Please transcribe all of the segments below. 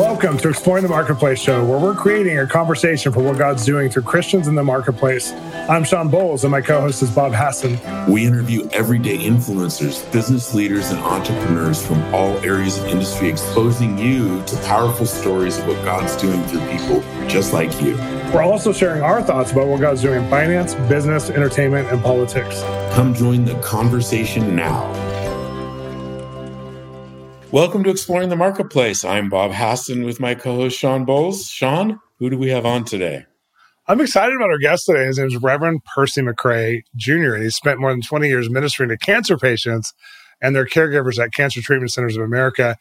Welcome to Exploring the Marketplace show, where we're creating a conversation for what God's doing through Christians in the marketplace. I'm Shawn Bolz, and my co host is Bob Hasson. We interview everyday influencers, business leaders, and entrepreneurs from all areas of industry, exposing you to powerful stories of what God's doing through people just like you. We're also sharing our thoughts about what God's doing in finance, business, entertainment, and politics. Come join the conversation now. Welcome to Exploring the Marketplace. I'm Bob Hasson with my co host Shawn Bolz. Shawn, who do we have on today? I'm excited about our guest today. His name is Reverend Percy McCray Jr., and he spent more than 20 years ministering to cancer patients and their caregivers at Cancer Treatment Centers of America.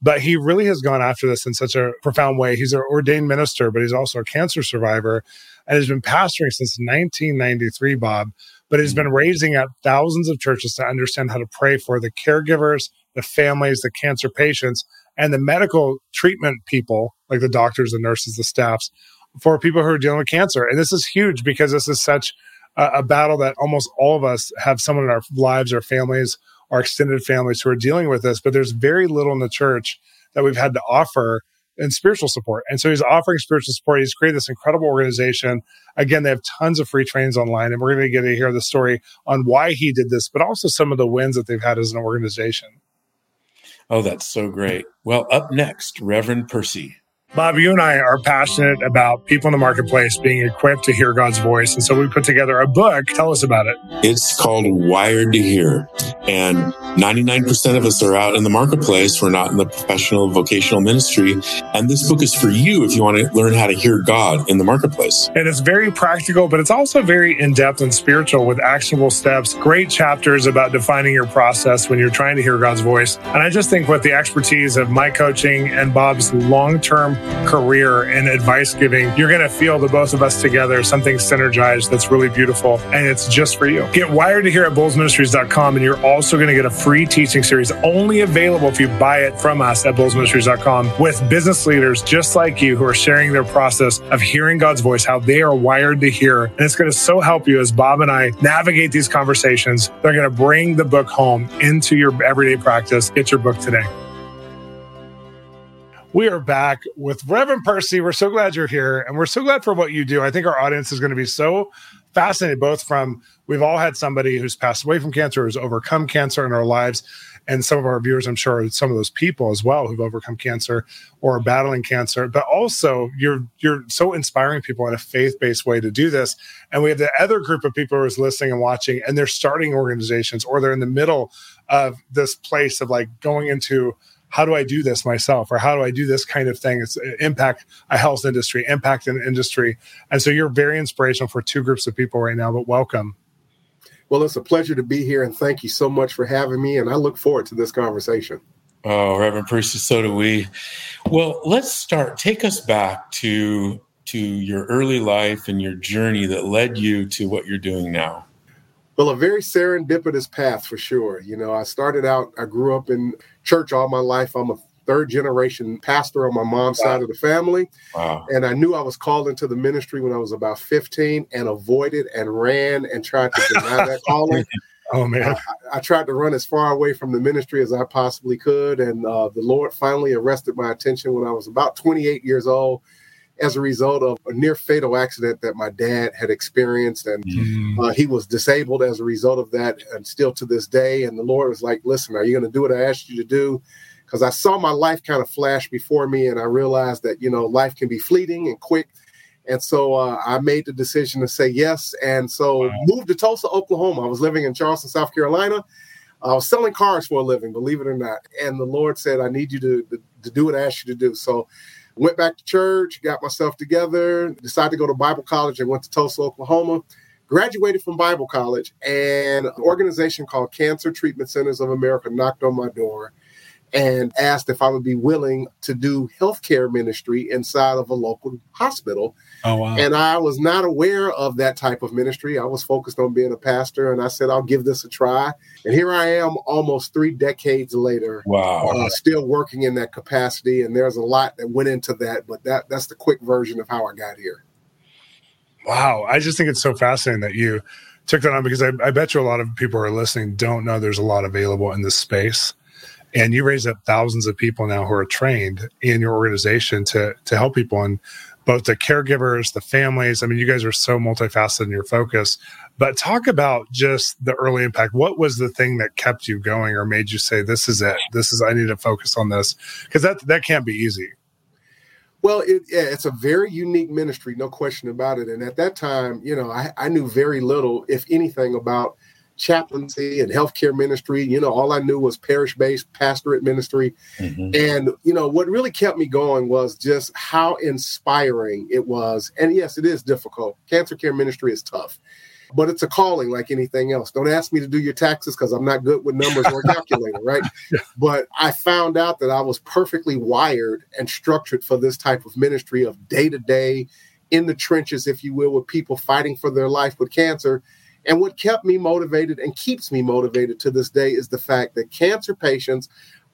But he really has gone after this in such a profound way. He's an ordained minister, but he's also a cancer survivor and has been pastoring since 1993, Bob. But he's hmm. been raising up thousands of churches to understand how to pray for the caregivers the families, the cancer patients, and the medical treatment people, like the doctors, the nurses, the staffs, for people who are dealing with cancer. And this is huge because this is such a, a battle that almost all of us have someone in our lives, our families, our extended families who are dealing with this. But there's very little in the church that we've had to offer in spiritual support. And so he's offering spiritual support. He's created this incredible organization. Again, they have tons of free trainings online, and we're going to get to hear the story on why he did this, but also some of the wins that they've had as an organization. Oh, that's so great. Well, up next, Reverend Percy. Bob, you and I are passionate about people in the marketplace being equipped to hear God's voice. And so we put together a book. Tell us about it. It's called Wired to Hear. And 99% of us are out in the marketplace. We're not in the professional vocational ministry. And this book is for you if you want to learn how to hear God in the marketplace. And it's very practical, but it's also very in depth and spiritual with actionable steps, great chapters about defining your process when you're trying to hear God's voice. And I just think with the expertise of my coaching and Bob's long term career and advice giving, you're going to feel the both of us together, something synergized that's really beautiful. And it's just for you. Get wired to hear at bolzministries.com. And you're also going to get a free teaching series only available if you buy it from us at bolzministries.com with business leaders just like you who are sharing their process of hearing God's voice, how they are wired to hear. And it's going to so help you as Bob and I navigate these conversations. They're going to bring the book home into your everyday practice. Get your book today. We are back with Reverend Percy. We're so glad you're here and we're so glad for what you do. I think our audience is going to be so fascinated, both from we've all had somebody who's passed away from cancer, who's overcome cancer in our lives. And some of our viewers, I'm sure, some of those people as well who've overcome cancer or are battling cancer. But also, you're you're so inspiring people in a faith based way to do this. And we have the other group of people who is listening and watching, and they're starting organizations or they're in the middle of this place of like going into how do I do this myself or how do I do this kind of thing? It's uh, impact a health industry, impact an industry. And so you're very inspirational for two groups of people right now, but welcome. Well, it's a pleasure to be here and thank you so much for having me. And I look forward to this conversation. Oh, Reverend Percy, so do we. Well, let's start. Take us back to to your early life and your journey that led you to what you're doing now. Well, a very serendipitous path for sure. You know, I started out, I grew up in church all my life. I'm a third generation pastor on my mom's wow. side of the family. Wow. And I knew I was called into the ministry when I was about 15 and avoided and ran and tried to deny that calling. Oh man! I, I, tried to run as far away from the ministry as I possibly could, and uh, the Lord finally arrested my attention when I was about 28 years old as a result of a near fatal accident that my dad had experienced. And mm. uh, he was disabled as a result of that, and still to this day. And the Lord was like, Listen, are you going to do what I asked you to do? Because I saw my life kind of flash before me, and I realized that, you know, life can be fleeting and quick. And so uh, I made the decision to say yes. And so wow. moved to Tulsa, Oklahoma. I was living in Charleston, South Carolina. I was selling cars for a living, believe it or not. And the Lord said, I need you to, to, to do what I asked you to do. So went back to church, got myself together, decided to go to Bible college I went to Tulsa, Oklahoma. Graduated from Bible college, and an organization called Cancer Treatment Centers of America knocked on my door and asked if I would be willing to do healthcare ministry inside of a local hospital. Oh, wow. And I was not aware of that type of ministry. I was focused on being a pastor, and I said, I'll give this a try. And here I am almost three decades later, wow. Uh, still working in that capacity. And there's a lot that went into that, but that that's the quick version of how I got here. Wow. I just think it's so fascinating that you took that on because I, I bet you a lot of people who are listening don't know there's a lot available in this space and you raise up thousands of people now who are trained in your organization to to help people. And both the caregivers the families i mean you guys are so multifaceted in your focus. But talk about just the early impact. What was the thing that kept you going or made you say this is it. This is i need to focus on this because that that can't be easy. Well, it, yeah, it's a very unique ministry, no question about it. And at that time, you know, I, I knew very little, if anything, about chaplaincy and healthcare ministry. You know, all I knew was parish based pastorate ministry. Mm-hmm. And, you know, what really kept me going was just how inspiring it was. And yes, it is difficult. Cancer care ministry is tough, but it's a calling like anything else. Don't ask me to do your taxes because I'm not good with numbers or calculator, right? But I found out that I was perfectly wired and structured for this type of ministry of day to day in the trenches, if you will, with people fighting for their life with cancer and what kept me motivated and keeps me motivated to this day is the fact that cancer patients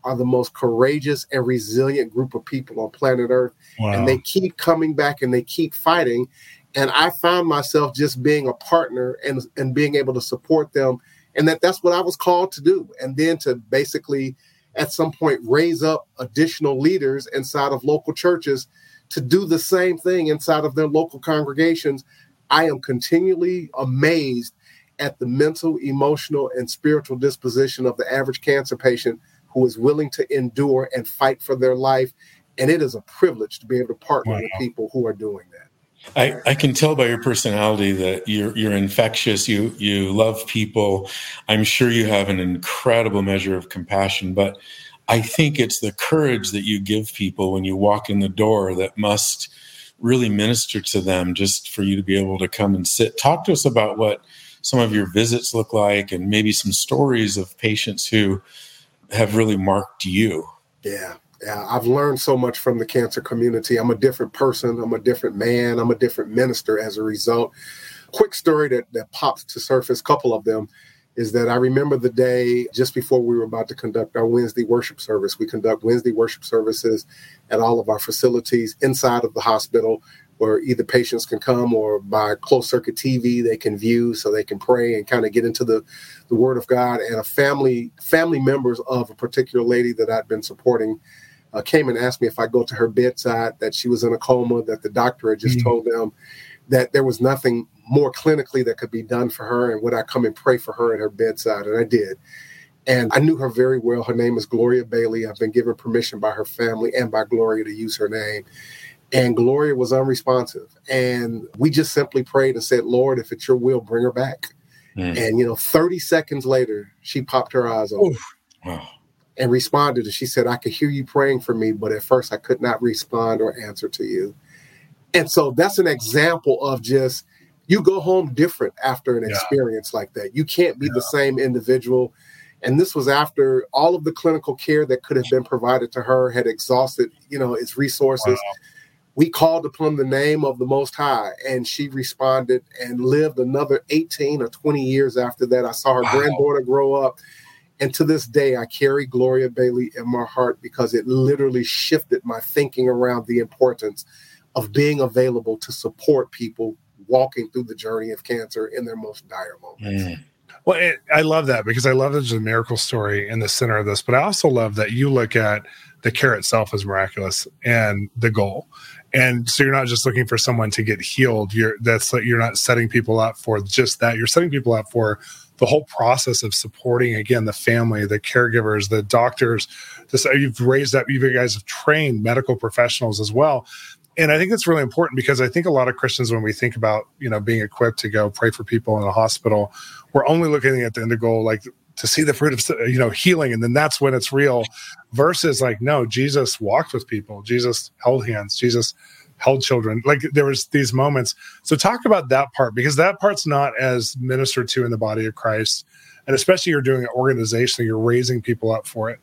are the most courageous and resilient group of people on planet Earth. Wow. And they keep coming back and they keep fighting. And I found myself just being a partner and, and being able to support them. And that that's what I was called to do. And then to basically, at some point, raise up additional leaders inside of local churches to do the same thing inside of their local congregations. I am continually amazed at the mental, emotional, and spiritual disposition of the average cancer patient who is willing to endure and fight for their life. And it is a privilege to be able to partner wow. with people who are doing that. I, I can tell by your personality that you're you're infectious. You you love people. I'm sure you have an incredible measure of compassion, but I think it's the courage that you give people when you walk in the door that must really minister to them just for you to be able to come and sit. Talk to us about what some of your visits look like and maybe some stories of patients who have really marked you. Yeah. Yeah, I've learned so much from the cancer community. I'm a different person. I'm a different man. I'm a different minister as a result. Quick story that, that pops to surface, couple of them, is that I remember the day just before we were about to conduct our Wednesday worship service. We conduct Wednesday worship services at all of our facilities inside of the hospital where either patients can come or by closed circuit TV they can view so they can pray and kind of get into the, the word of God. And a family family members of a particular lady that I'd been supporting uh, came and asked me if I go to her bedside that she was in a coma, that the doctor had just mm-hmm. told them that there was nothing more clinically that could be done for her, and would I come and pray for her at her bedside? And I did. And I knew her very well. Her name is Gloria Bailey. I've been given permission by her family and by Gloria to use her name. And Gloria was unresponsive. And we just simply prayed and said, Lord, if it's your will, bring her back. Mm. And, you know, 30 seconds later, she popped her eyes open wow. and responded. And she said, I could hear you praying for me, but at first I could not respond or answer to you. And so that's an example of just you go home different after an yeah. experience like that. You can't be yeah. the same individual. And this was after all of the clinical care that could have been provided to her had exhausted, you know, its resources. Wow we called upon the name of the Most High, and she responded and lived another 18 or 20 years after that. I saw her wow. granddaughter grow up. And to this day, I carry Gloria Bailey in my heart because it literally shifted my thinking around the importance of being available to support people walking through the journey of cancer in their most dire moments. Mm. Well, it, I love that because I love there's a miracle story in the center of this, but I also love that you look at the care itself as miraculous and the goal and so you're not just looking for someone to get healed. You're that's you're not setting people up for just that. You're setting people up for the whole process of supporting again the family the caregivers the doctors. This you've raised up you guys have trained medical professionals as well. And i think that's really important because i think a lot of christians when we think about you know being equipped to go pray for people in a hospital we're only looking at the end goal like to see the fruit of you know healing and then that's when it's real versus like no jesus walked with people. Jesus held hands. Jesus held children. Like there was these moments. So talk about that part because that part's not as ministered to in the body of christ and especially you're doing an organization you're raising people up for it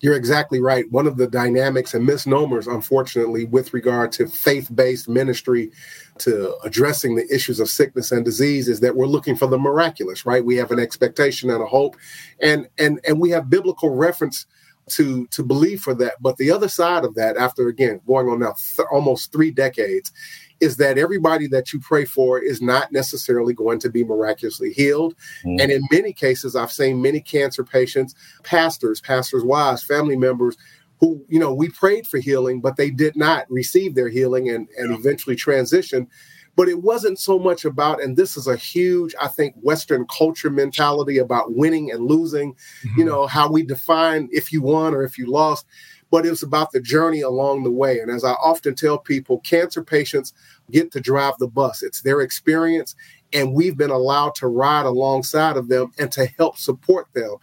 you're exactly right. One of the dynamics and misnomers, unfortunately, with regard to faith based ministry, to addressing the issues of sickness and disease, is that we're looking for the miraculous, right? We have an expectation and a hope, and and and we have biblical reference to to believe for that. But the other side of that, after again going on now th- almost three decades, is that everybody that you pray for is not necessarily going to be miraculously healed. Mm. And in many cases, I've seen many cancer patients, pastors, pastors' wives, family members who, you know, we prayed for healing, but they did not receive their healing and, and yeah. eventually transition. But it wasn't so much about, and this is a huge, I think, Western culture mentality about winning and losing, mm-hmm. you know, how we define if you won or if you lost but it's about the journey along the way. And as I often tell people, cancer patients get to drive the bus. It's their experience, and we've been allowed to ride alongside of them and to help support them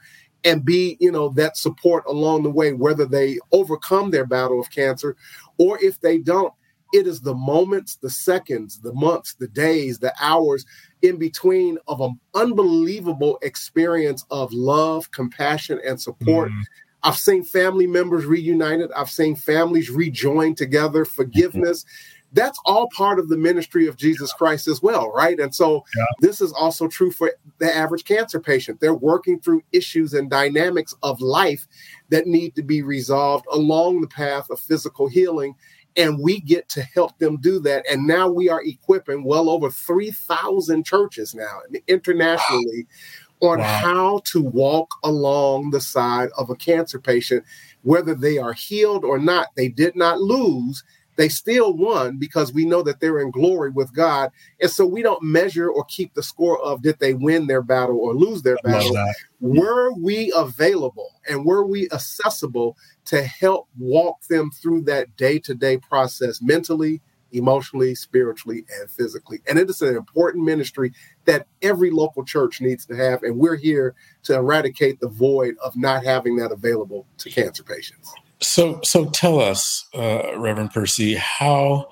and be, you know, that support along the way, whether they overcome their battle of cancer or if they don't. It is the moments, the seconds, the months, the days, the hours in between of an unbelievable experience of love, compassion, and support mm. I've seen family members reunited. I've seen families rejoin together, forgiveness. That's all part of the ministry of Jesus Christ as well, right? And so yeah. this is also true for the average cancer patient. They're working through issues and dynamics of life that need to be resolved along the path of physical healing. And we get to help them do that. And now we are equipping well over 3,000 churches now internationally. Wow on wow. how to walk along the side of a cancer patient, whether they are healed or not. They did not lose. They still won because we know that they're in glory with God. And so we don't measure or keep the score of did they win their battle or lose their battle. Were we available and were we accessible to help walk them through that day to day process mentally, emotionally, spiritually, and physically. And it is an important ministry that every local church needs to have. And we're here to eradicate the void of not having that available to cancer patients. So, so tell us, uh, Reverend Percy, how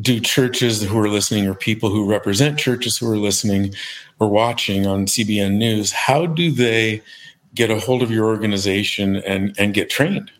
do churches who are listening or people who represent churches who are listening or watching on CBN News, how do they get a hold of your organization and, and get trained?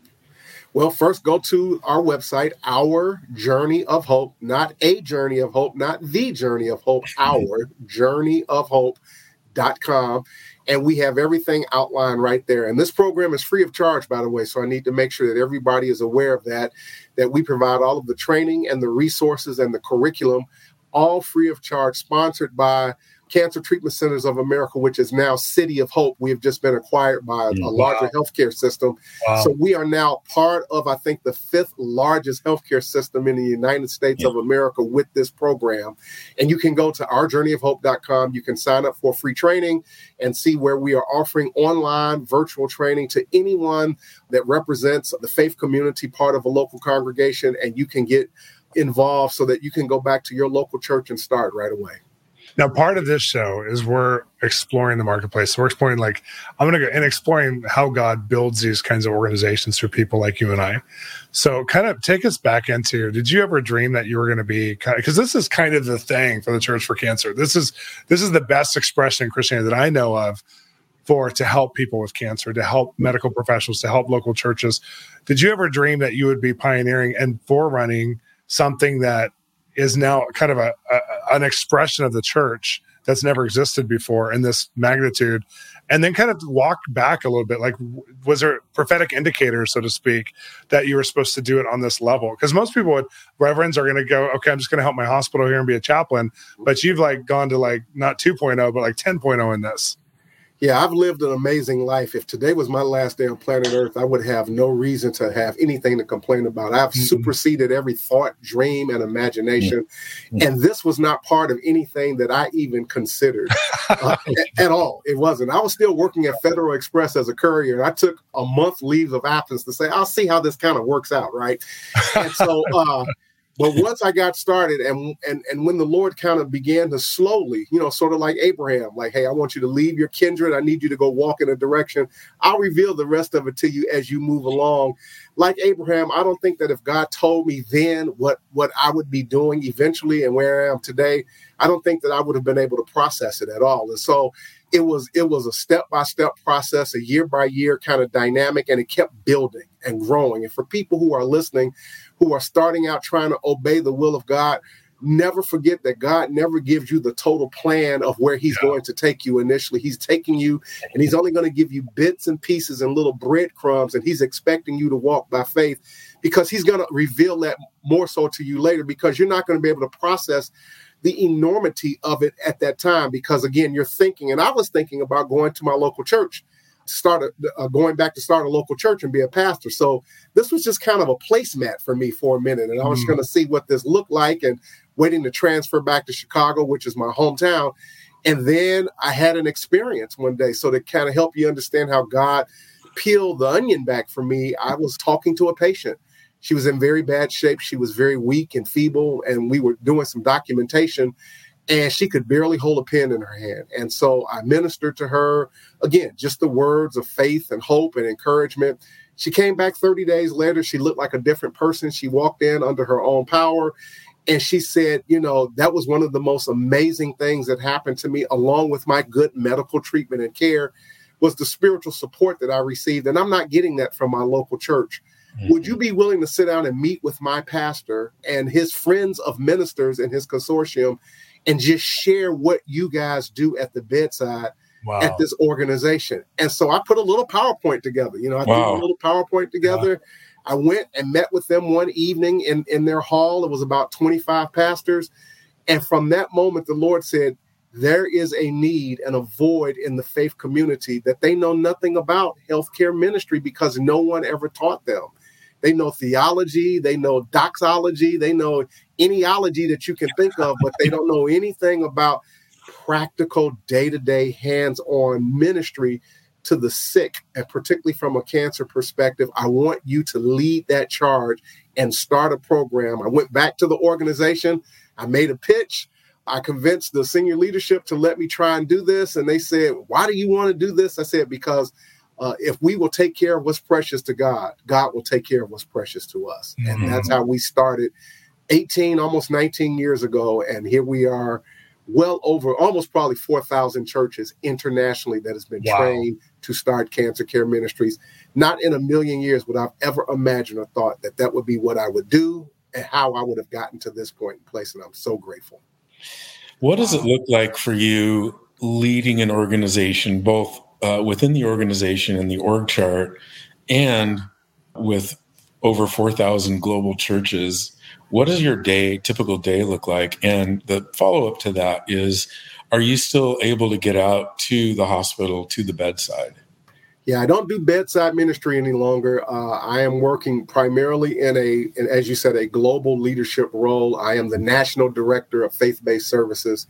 Well, first go to our website, Our Journey of Hope, not a journey of hope, not the journey of hope, our journey of hope.com. And we have everything outlined right there. And this program is free of charge, by the way. So I need to make sure that everybody is aware of that, that we provide all of the training and the resources and the curriculum, all free of charge, sponsored by Cancer Treatment Centers of America, which is now City of Hope. We have just been acquired by a, a larger wow. healthcare system. Wow. So we are now part of, I think, the fifth largest healthcare system in the United States yeah. of America with this program. And you can go to ourjourneyofhope.com. You can sign up for free training and see where we are offering online virtual training to anyone that represents the faith community, part of a local congregation, and you can get involved so that you can go back to your local church and start right away. Now, part of this show is we're exploring the marketplace. So we're exploring, like, I'm going to go and exploring how God builds these kinds of organizations for people like you and I. So, kind of take us back into did you ever dream that you were going to be because this is kind of the thing for the Church for Cancer. This is this is the best expression in Christianity that I know of for to help people with cancer, to help medical professionals, to help local churches. Did you ever dream that you would be pioneering and forerunning something that is now kind of a, a, an expression of the church that's never existed before in this magnitude and then kind of walk back a little bit. Like was there prophetic indicators so to speak that you were supposed to do it on this level? Because most people would reverends are going to go okay i'm just going to help my hospital here and be a chaplain but you've like gone to like not 2.0 but like 10.0 in this yeah, I've lived an amazing life. If today was my last day on planet Earth, I would have no reason to have anything to complain about. I've mm-hmm. superseded every thought, dream, and imagination. Mm-hmm. And this was not part of anything that I even considered uh, at all. It wasn't. I was still working at Federal Express as a courier. And I took a month leave of absence to say, I'll see how this kind of works out, right? And so, uh, but once I got started and and and when the Lord kind of began to slowly, you know, sort of like Abraham, like, hey, I want you to leave your kindred. I need you to go walk in a direction. I'll reveal the rest of it to you as you move along. Like Abraham, I don't think that if God told me then what what I would be doing eventually and where I am today, I don't think that I would have been able to process it at all. And so it was it was a step by step process, a year by year kind of dynamic, and it kept building and growing. And for people who are listening, who are starting out trying to obey the will of God, never forget that God never gives you the total plan of where He's yeah. going to take you initially. He's taking you and He's only going to give you bits and pieces and little breadcrumbs, and He's expecting you to walk by faith because He's going to reveal that more so to you later because you're not going to be able to process the enormity of it at that time because again you're thinking and i was thinking about going to my local church start a, uh, going back to start a local church and be a pastor. So this was just kind of a placemat for me for a minute, and I was mm. going to see what this looked like and waiting to transfer back to Chicago, which is my hometown. And then I had an experience one day. So to kind of help you understand how God peeled the onion back for me, I was talking to a patient. She was in very bad shape. She was very weak and feeble, and we were doing some documentation and she could barely hold a pen in her hand. And so I ministered to her again, just the words of faith and hope and encouragement. She came back 30 days later. She looked like a different person. She walked in under her own power. And she said, you know, that was one of the most amazing things that happened to me, along with my good medical treatment and care, was the spiritual support that I received. And I'm not getting that from my local church. Mm-hmm. Would you be willing to sit down and meet with my pastor and his friends of ministers in his consortium and just share what you guys do at the bedside wow. at this organization. And so I put a little PowerPoint together. You know, I wow. put a little PowerPoint together. I went and met with them one evening in, in their hall. It was about 25 pastors. And from that moment, the Lord said, there is a need and a void in the faith community that they know nothing about healthcare ministry because no one ever taught them. They know theology, they know doxology, they know anyology that you can think of, but they don't know anything about practical, day to day, hands on ministry to the sick, and particularly from a cancer perspective. I want you to lead that charge and start a program. I went back to the organization, I made a pitch. I convinced the senior leadership to let me try and do this. And they said, Why do you want to do this? I said, Because uh, if we will take care of what's precious to God, God will take care of what's precious to us. Mm-hmm. And that's how we started 18, almost 19 years ago. And here we are, well over almost probably 4,000 churches internationally that has been wow. trained to start cancer care ministries. Not in a million years would I've ever imagined or thought that that would be what I would do and how I would have gotten to this point in place. And I'm so grateful. What does it look like for you leading an organization, both uh, within the organization and the org chart, and with over 4,000 global churches, what does your day, typical day, look like? And the follow up to that is, are you still able to get out to the hospital, to the bedside? Yeah, I don't do bedside ministry any longer. Uh, I am working primarily in a, as you said, a global leadership role. I am the national director of faith based services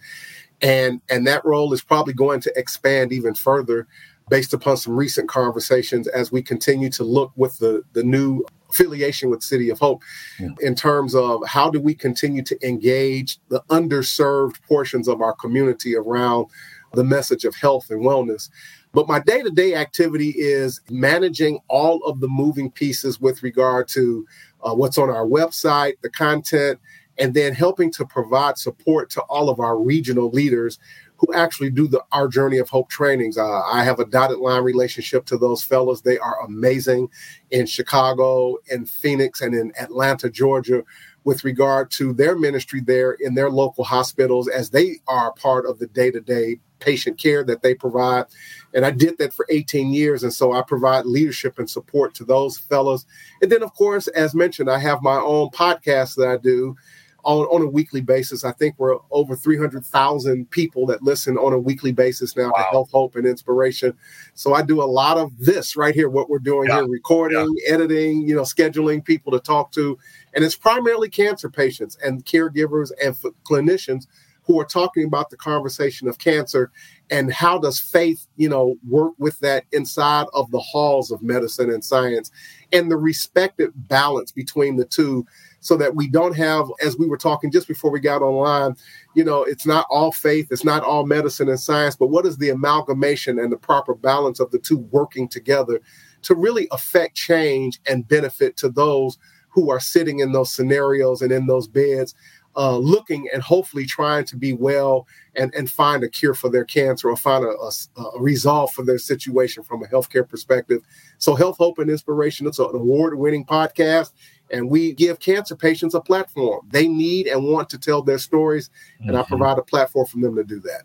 and and that role is probably going to expand even further based upon some recent conversations as we continue to look with the the new affiliation with City of Hope yeah. in terms of how do we continue to engage the underserved portions of our community around the message of health and wellness. But my day to day activity is managing all of the moving pieces with regard to uh, what's on our website, the content, and then helping to provide support to all of our regional leaders who actually do the our journey of hope trainings. Uh, I have a dotted line relationship to those fellows. They are amazing in Chicago, in Phoenix, and in Atlanta, Georgia, with regard to their ministry there in their local hospitals as they are part of the day to day patient care that they provide. And I did that for 18 years. And so I provide leadership and support to those fellows. And then, of course, as mentioned, I have my own podcast that I do on, on a weekly basis. I think we're over 300,000 people that listen on a weekly basis now wow. to Health, Hope, and Inspiration. So I do a lot of this right here, what we're doing yeah. here recording, yeah. editing, you know, scheduling people to talk to. And it's primarily cancer patients and caregivers and f- clinicians who are talking about the conversation of cancer and how does faith you know work with that inside of the halls of medicine and science and the respective balance between the two so that we don't have, as we were talking just before we got online, you know, it's not all faith, it's not all medicine and science, but what is the amalgamation and the proper balance of the two working together to really affect change and benefit to those who are sitting in those scenarios and in those beds uh, looking and hopefully trying to be well and, and find a cure for their cancer or find a, a, a, resolve for their situation from a healthcare perspective. So, Health, Hope, and Inspiration, it's an award winning podcast And we give cancer patients a platform. They need and want to tell their stories, and mm-hmm. I provide a platform for them to do that.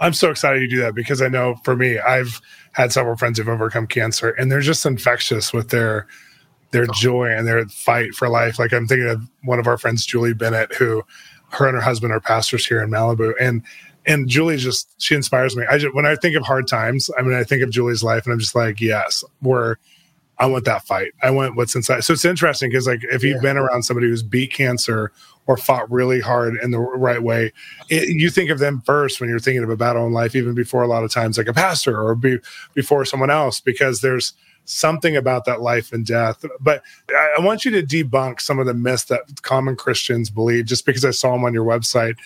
I'm so excited to do that because I know for me, I've had several friends who've overcome cancer, and they're just infectious with their their oh. joy and their fight for life. Like I'm thinking of one of our friends, Julie Bennett, who her and her husband are pastors here in Malibu, and and Julie just she inspires me. I just when I think of hard times, I mean, I think of Julie's life, and I'm just like, yes, we're I want that fight. I want what's inside. So it's interesting because like if you've yeah. been around somebody who's beat cancer or fought really hard in the right way, it, you think of them first when you're thinking of a battle in life, even before a lot of times like a pastor or be, before someone else, because there's something about that life and death. But I, I want you to debunk some of the myths that common Christians believe, just because I saw them on your website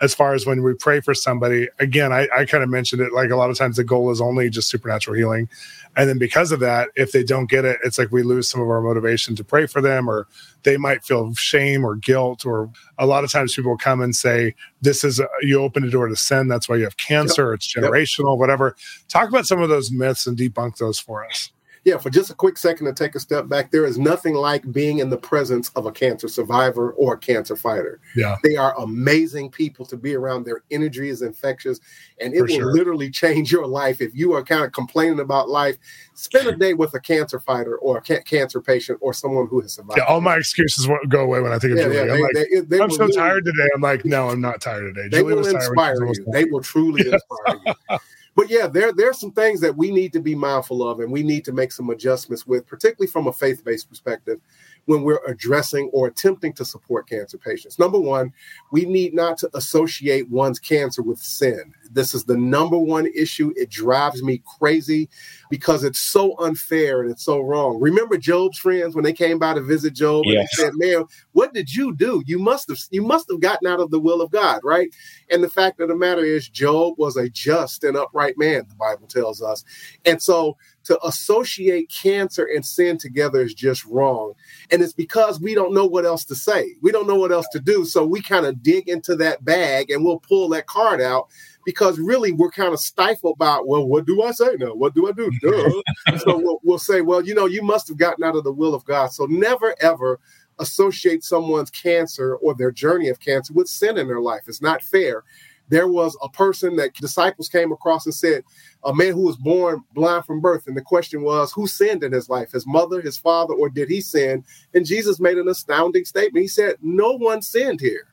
as far as when we pray for somebody, again, I, I kind of mentioned it like a lot of times the goal is only just supernatural healing. And then because of that, if they don't get it, it's like we lose some of our motivation to pray for them, or they might feel shame or guilt. Or a lot of times people come and say, This is, a, you open a door to sin. That's why you have cancer. Yep. It's generational, yep. whatever. Talk about some of those myths and debunk those for us yeah, for just a quick second to take a step back, there is nothing like being in the presence of a cancer survivor or a cancer fighter. Yeah. They are amazing people to be around. Their energy is infectious and it for will sure. literally change your life. If you are kind of complaining about life, spend a day with a cancer fighter or a ca- cancer patient or someone who has survived. Yeah, all my excuses go away when I think of yeah, Julie. Yeah, I'm, they, like, they, they I'm so tired today. I'm like, no, I'm not tired today. They Julie will inspire you. They will truly inspire you. But yeah, there there's some things that we need to be mindful of, and we need to make some adjustments with, particularly from a faith-based perspective when we're addressing or attempting to support cancer patients. Number one, we need not to associate one's cancer with sin. This is the number one issue. It drives me crazy because it's so unfair and it's so wrong. Remember Job's friends when they came by to visit Job yes. and they said, "Man, what did you do? You must have you must have gotten out of the will of God, right?" And the fact of the matter is Job was a just and upright man, the Bible tells us. And so to associate cancer and sin together is just wrong. And it's because we don't know what else to say. We don't know what else to do. So we kind of dig into that bag and we'll pull that card out because really we're kind of stifled by, well, what do I say now? What do I do? so we'll, we'll say, well, you know, you must have gotten out of the will of God. So never, ever associate someone's cancer or their journey of cancer with sin in their life. It's not fair there was a person that disciples came across and said, a man who was born blind from birth. And the question was, who sinned in his life, his mother, his father, or did he sin? And Jesus made an astounding statement. He said, No one sinned here.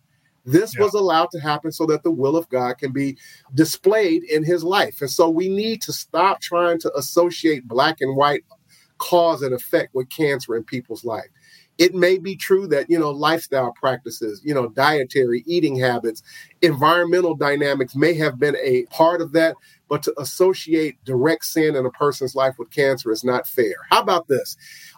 This yeah. was allowed to happen so that the will of God can be displayed in his life. And so we need to stop trying to associate black and white cause and effect with cancer in people's life. It may be true that, you know, lifestyle practices, you know, dietary eating habits, environmental dynamics may have been a part of that, but to associate direct sin in a person's life with cancer is not fair. How about this?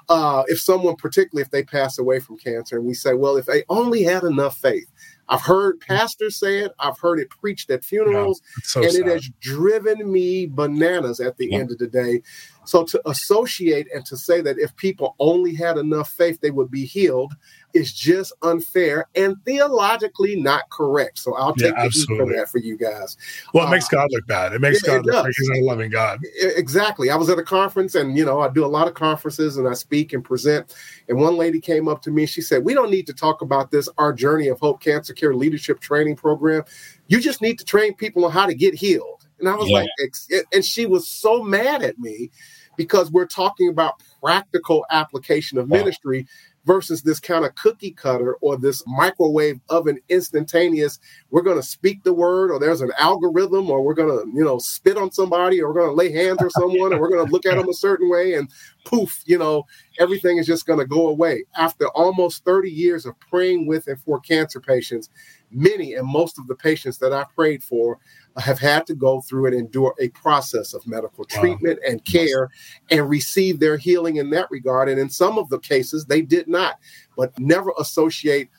Uh, if someone, particularly if they pass away from cancer, and we say, well, if they only had enough faith, I've heard pastors say it. I've heard it preached at funerals, yeah, so and sad. it has driven me bananas at the yeah. end of the day. So to associate and to say that if people only had enough faith, they would be healed is just unfair and theologically not correct. So I'll take yeah, the heat for that for you guys. Well, it uh, makes God look bad. It makes it, God it look does. like he's not a loving God. Exactly. I was at a conference and, you know, I do a lot of conferences and I speak and present. And one lady came up to me. She said, we don't need to talk about this, our Journey of Hope Cancer Care Leadership Training Program. You just need to train people on how to get healed. And I was yeah. like, and she was so mad at me because we're talking about practical application of ministry versus this kind of cookie cutter or this microwave oven instantaneous. We're going to speak the word or there's an algorithm or we're going to you know spit on somebody or we're going to lay hands on someone or we're going to look at them a certain way and poof you know everything is just going to go away. After almost 30 years of praying with and for cancer patients many and most of the patients that i prayed for have had to go through and endure a process of medical treatment wow. and care and receive their healing in that regard. And in some of the cases, they did not, but never associate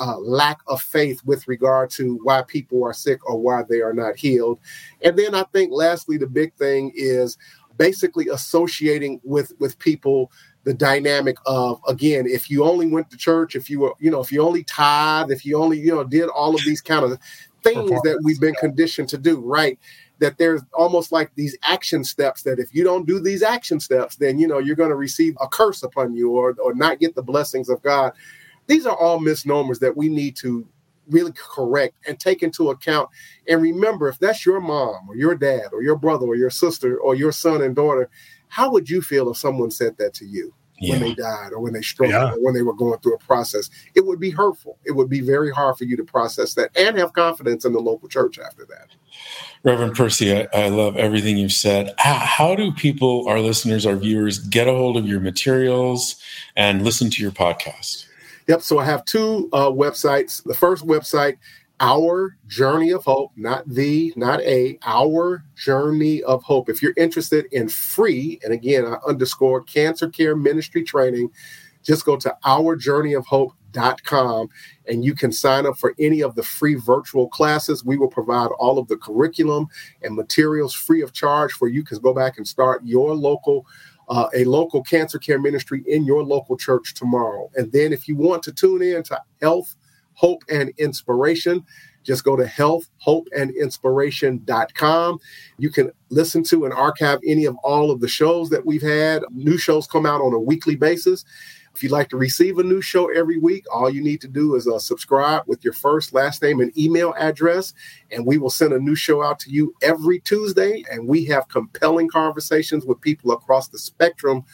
uh, lack of faith with regard to why people are sick or why they are not healed. And then I think, lastly, the big thing is basically associating with with people the dynamic of again if you only went to church if you were you know if you only tithe if you only you know did all of these kind of things that we've been conditioned to do, right? that there's almost like these action steps that if you don't do these action steps, then you know you're going to receive a curse upon you or or not get the blessings of God. These are all misnomers that we need to really correct and take into account. And remember, if that's your mom or your dad or your brother or your sister or your son and daughter, how would you feel if someone said that to you? Yeah. when they died or when they struggled yeah. or when they were going through a process. It would be hurtful. It would be very hard for you to process that and have confidence in the local church after that. Reverend Percy, I, I love everything you've said. How, how, do people, our listeners, our viewers, get a hold of your materials and listen to your podcast? Yep. So I have two uh, websites. The first website, Our Journey of Hope, not the, not a, Our Journey of Hope. If you're interested in free, and again, I underscore cancer care ministry training, just go to ourjourneyofhope.com and you can sign up for any of the free virtual classes. We will provide all of the curriculum and materials free of charge for you to go back and start your local uh, a local cancer care ministry in your local church tomorrow. And then if you want to tune in to health, hope, and inspiration, just go to healthhopeandinspiration.com. You can listen to and archive any of all of the shows that we've had. New shows come out on a weekly basis. If you'd like to receive a new show every week, all you need to do is uh, subscribe with your first, last name, and email address, and we will send a new show out to you every Tuesday. And we have compelling conversations with people across the spectrum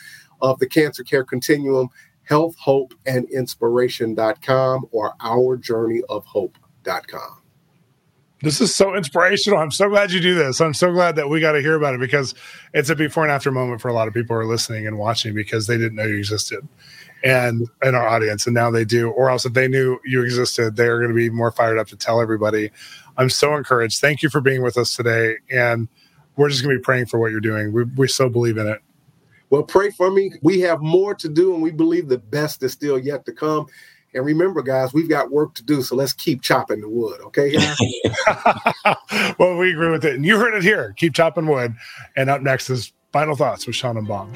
of the cancer care continuum, health, hope, and inspiration.com or ourjourneyofhope.com. This is so inspirational. I'm so glad you do this. I'm so glad that we got to hear about it because it's a before and after moment for a lot of people who are listening and watching because they didn't know you existed and in our audience and now they do or else if they knew you existed they're going to be more fired up to tell everybody i'm so encouraged thank you for being with us today and we're just going to be praying for what you're doing we, we so believe in it well pray for me. We have more to do and we believe the best is still yet to come. And remember guys we've got work to do so let's keep chopping the wood okay? Well we agree with it. And you heard it here. Keep chopping wood. And up next is final thoughts with shawn and bob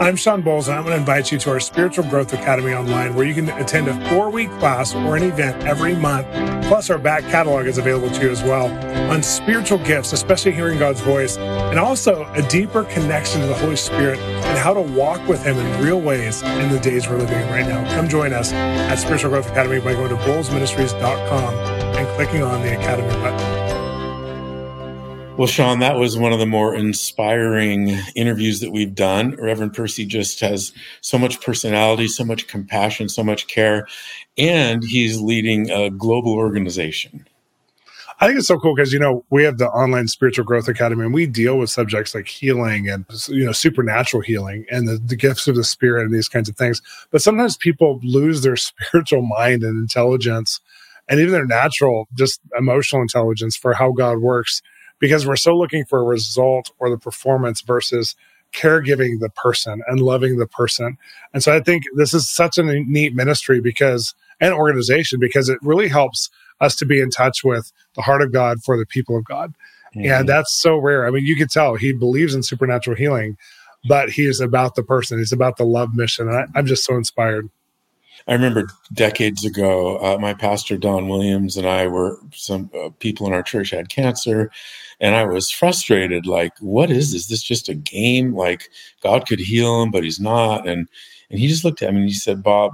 I'm Shawn Bolz, and I'm going to invite you to our Spiritual Growth Academy online, where you can attend a four week class or an event every month. Plus, our back catalog is available to you as well on spiritual gifts, especially hearing God's voice, and also a deeper connection to the Holy Spirit and how to walk with Him in real ways in the days we're living in right now. Come join us at Spiritual Growth Academy by going to bolzministries.com and clicking on the Academy button. Well, Shawn, that was one of the more inspiring interviews that we've done. Reverend Percy just has so much personality, so much compassion, so much care, and he's leading a global organization. I think it's so cool because you know we have the online spiritual growth academy and we deal with subjects like healing and you know supernatural healing and the, the gifts of the spirit and these kinds of things. But sometimes people lose their spiritual mind and intelligence and even their natural, just emotional intelligence for how God works because we're so looking for a result or the performance versus caregiving the person and loving the person. And so I think this is such a neat ministry because an organization because it really helps us to be in touch with the heart of God for the people of God. Mm-hmm. And that's so rare. I mean, you could tell he believes in supernatural healing, but he is about the person. He's about the love mission. And I, I'm just so inspired. I remember decades ago, uh, my pastor Don Williams and I were some uh, people in our church had cancer, and I was frustrated. Like, what is this? This just a game? Like, God could heal him, but He's not. And and he just looked at me and he said, Bob,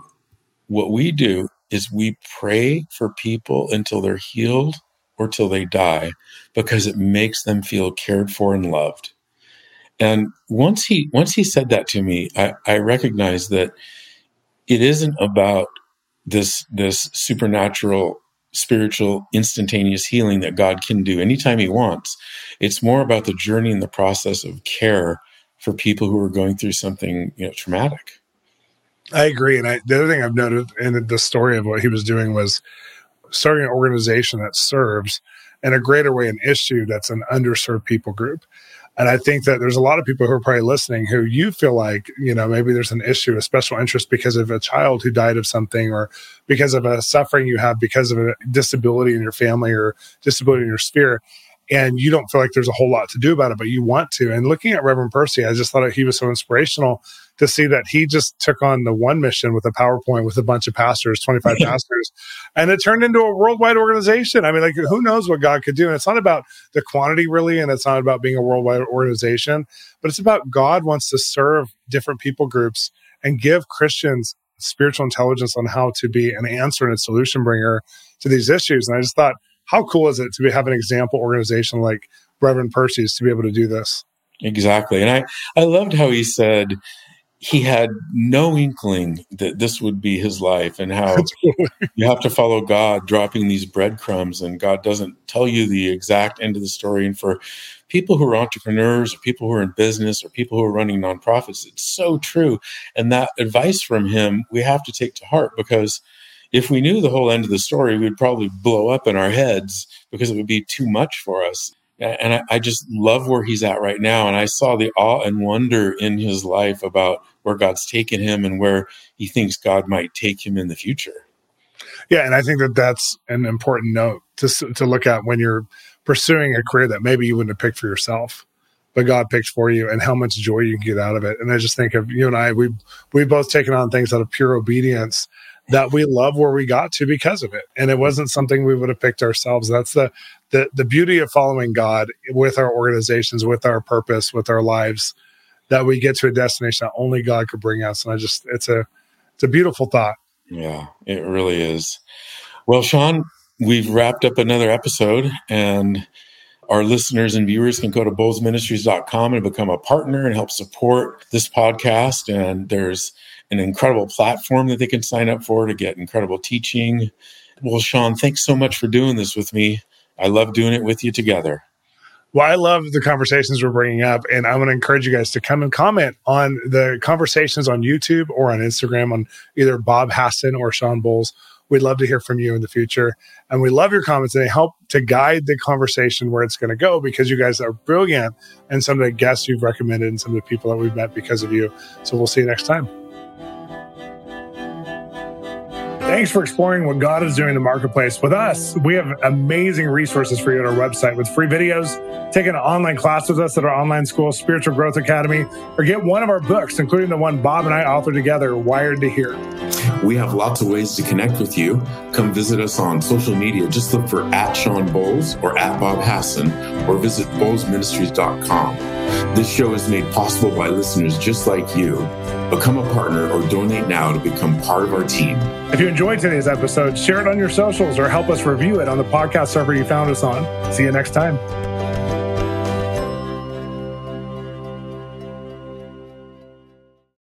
what we do is we pray for people until they're healed or till they die, because it makes them feel cared for and loved. And once he once he said that to me, I, I recognized that it isn't about this this supernatural spiritual instantaneous healing that God can do anytime he wants. It's more about the journey and the process of care for people who are going through something, you know, traumatic. I agree. And I, the other thing I've noted in the story of what he was doing was starting an organization that serves in a greater way an issue that's an underserved people group. And I think that there's a lot of people who are probably listening who you feel like, you know, maybe there's an issue, a special interest because of a child who died of something or because of a suffering you have because of a disability in your family or disability in your sphere. And you don't feel like there's a whole lot to do about it, but you want to. And looking at Reverend Percy, I just thought he was so inspirational to see that he just took on the one mission with a PowerPoint with a bunch of pastors, 25 pastors, and it turned into a worldwide organization. I mean, like, who knows what God could do? And it's not about the quantity, really, and it's not about being a worldwide organization, but it's about God wants to serve different people groups and give Christians spiritual intelligence on how to be an answer and a solution bringer to these issues. And I just thought, how cool is it to be, have an example organization like Reverend Percy's to be able to do this? Exactly. And I, I loved how he said he had no inkling that this would be his life and how you have to follow God dropping these breadcrumbs and God doesn't tell you the exact end of the story. And for people who are entrepreneurs or people who are in business or people who are running nonprofits, it's so true. And that advice from him, we have to take to heart because if we knew the whole end of the story, we'd probably blow up in our heads because it would be too much for us and I, I, just love where he's at right now. And I saw the awe and wonder in his life about where God's taken him and where he thinks God might take him in the future. Yeah, and I think that that's an important note to to look at when you're pursuing a career that maybe you wouldn't have picked for yourself, but God picked for you, and how much joy you can get out of it. And I just think of you and I, we we've both taken on things out of pure obedience that we love where we got to because of it. And it wasn't something we would have picked ourselves. That's the the the beauty of following God with our organizations, with our purpose, with our lives, that we get to a destination that only God could bring us. And I just it's a it's a beautiful thought. Yeah, it really is. Well, Shawn, we've wrapped up another episode and our listeners and viewers can go to bolzministries.com and become a partner and help support this podcast. And there's an incredible platform that they can sign up for to get incredible teaching. Well, Shawn, thanks so much for doing this with me. I love doing it with you together. Well, I love the conversations we're bringing up, and I want to encourage you guys to come and comment on the conversations on YouTube or on Instagram on either Bob Hasson or Shawn Bolz. We'd love to hear from you in the future. And we love your comments, and they help to guide the conversation where it's going to go because you guys are brilliant and some of the guests you've recommended and some of the people that we've met because of you. So we'll see you next time. Thanks for exploring what God is doing in the marketplace with us. We have amazing resources for you on our website with free videos, take an online class with us at our online school, Spiritual Growth Academy, or get one of our books, including the one Bob and I authored together, Wired to Hear. We have lots of ways to connect with you. Come visit us on social media. Just look for at Shawn Bolz or at Bob Hasson or visit bolzministries.com. This show is made possible by listeners just like you. Become a partner or donate now to become part of our team. If you enjoyed today's episode, share it on your socials or help us review it on the podcast server you found us on. See you next time.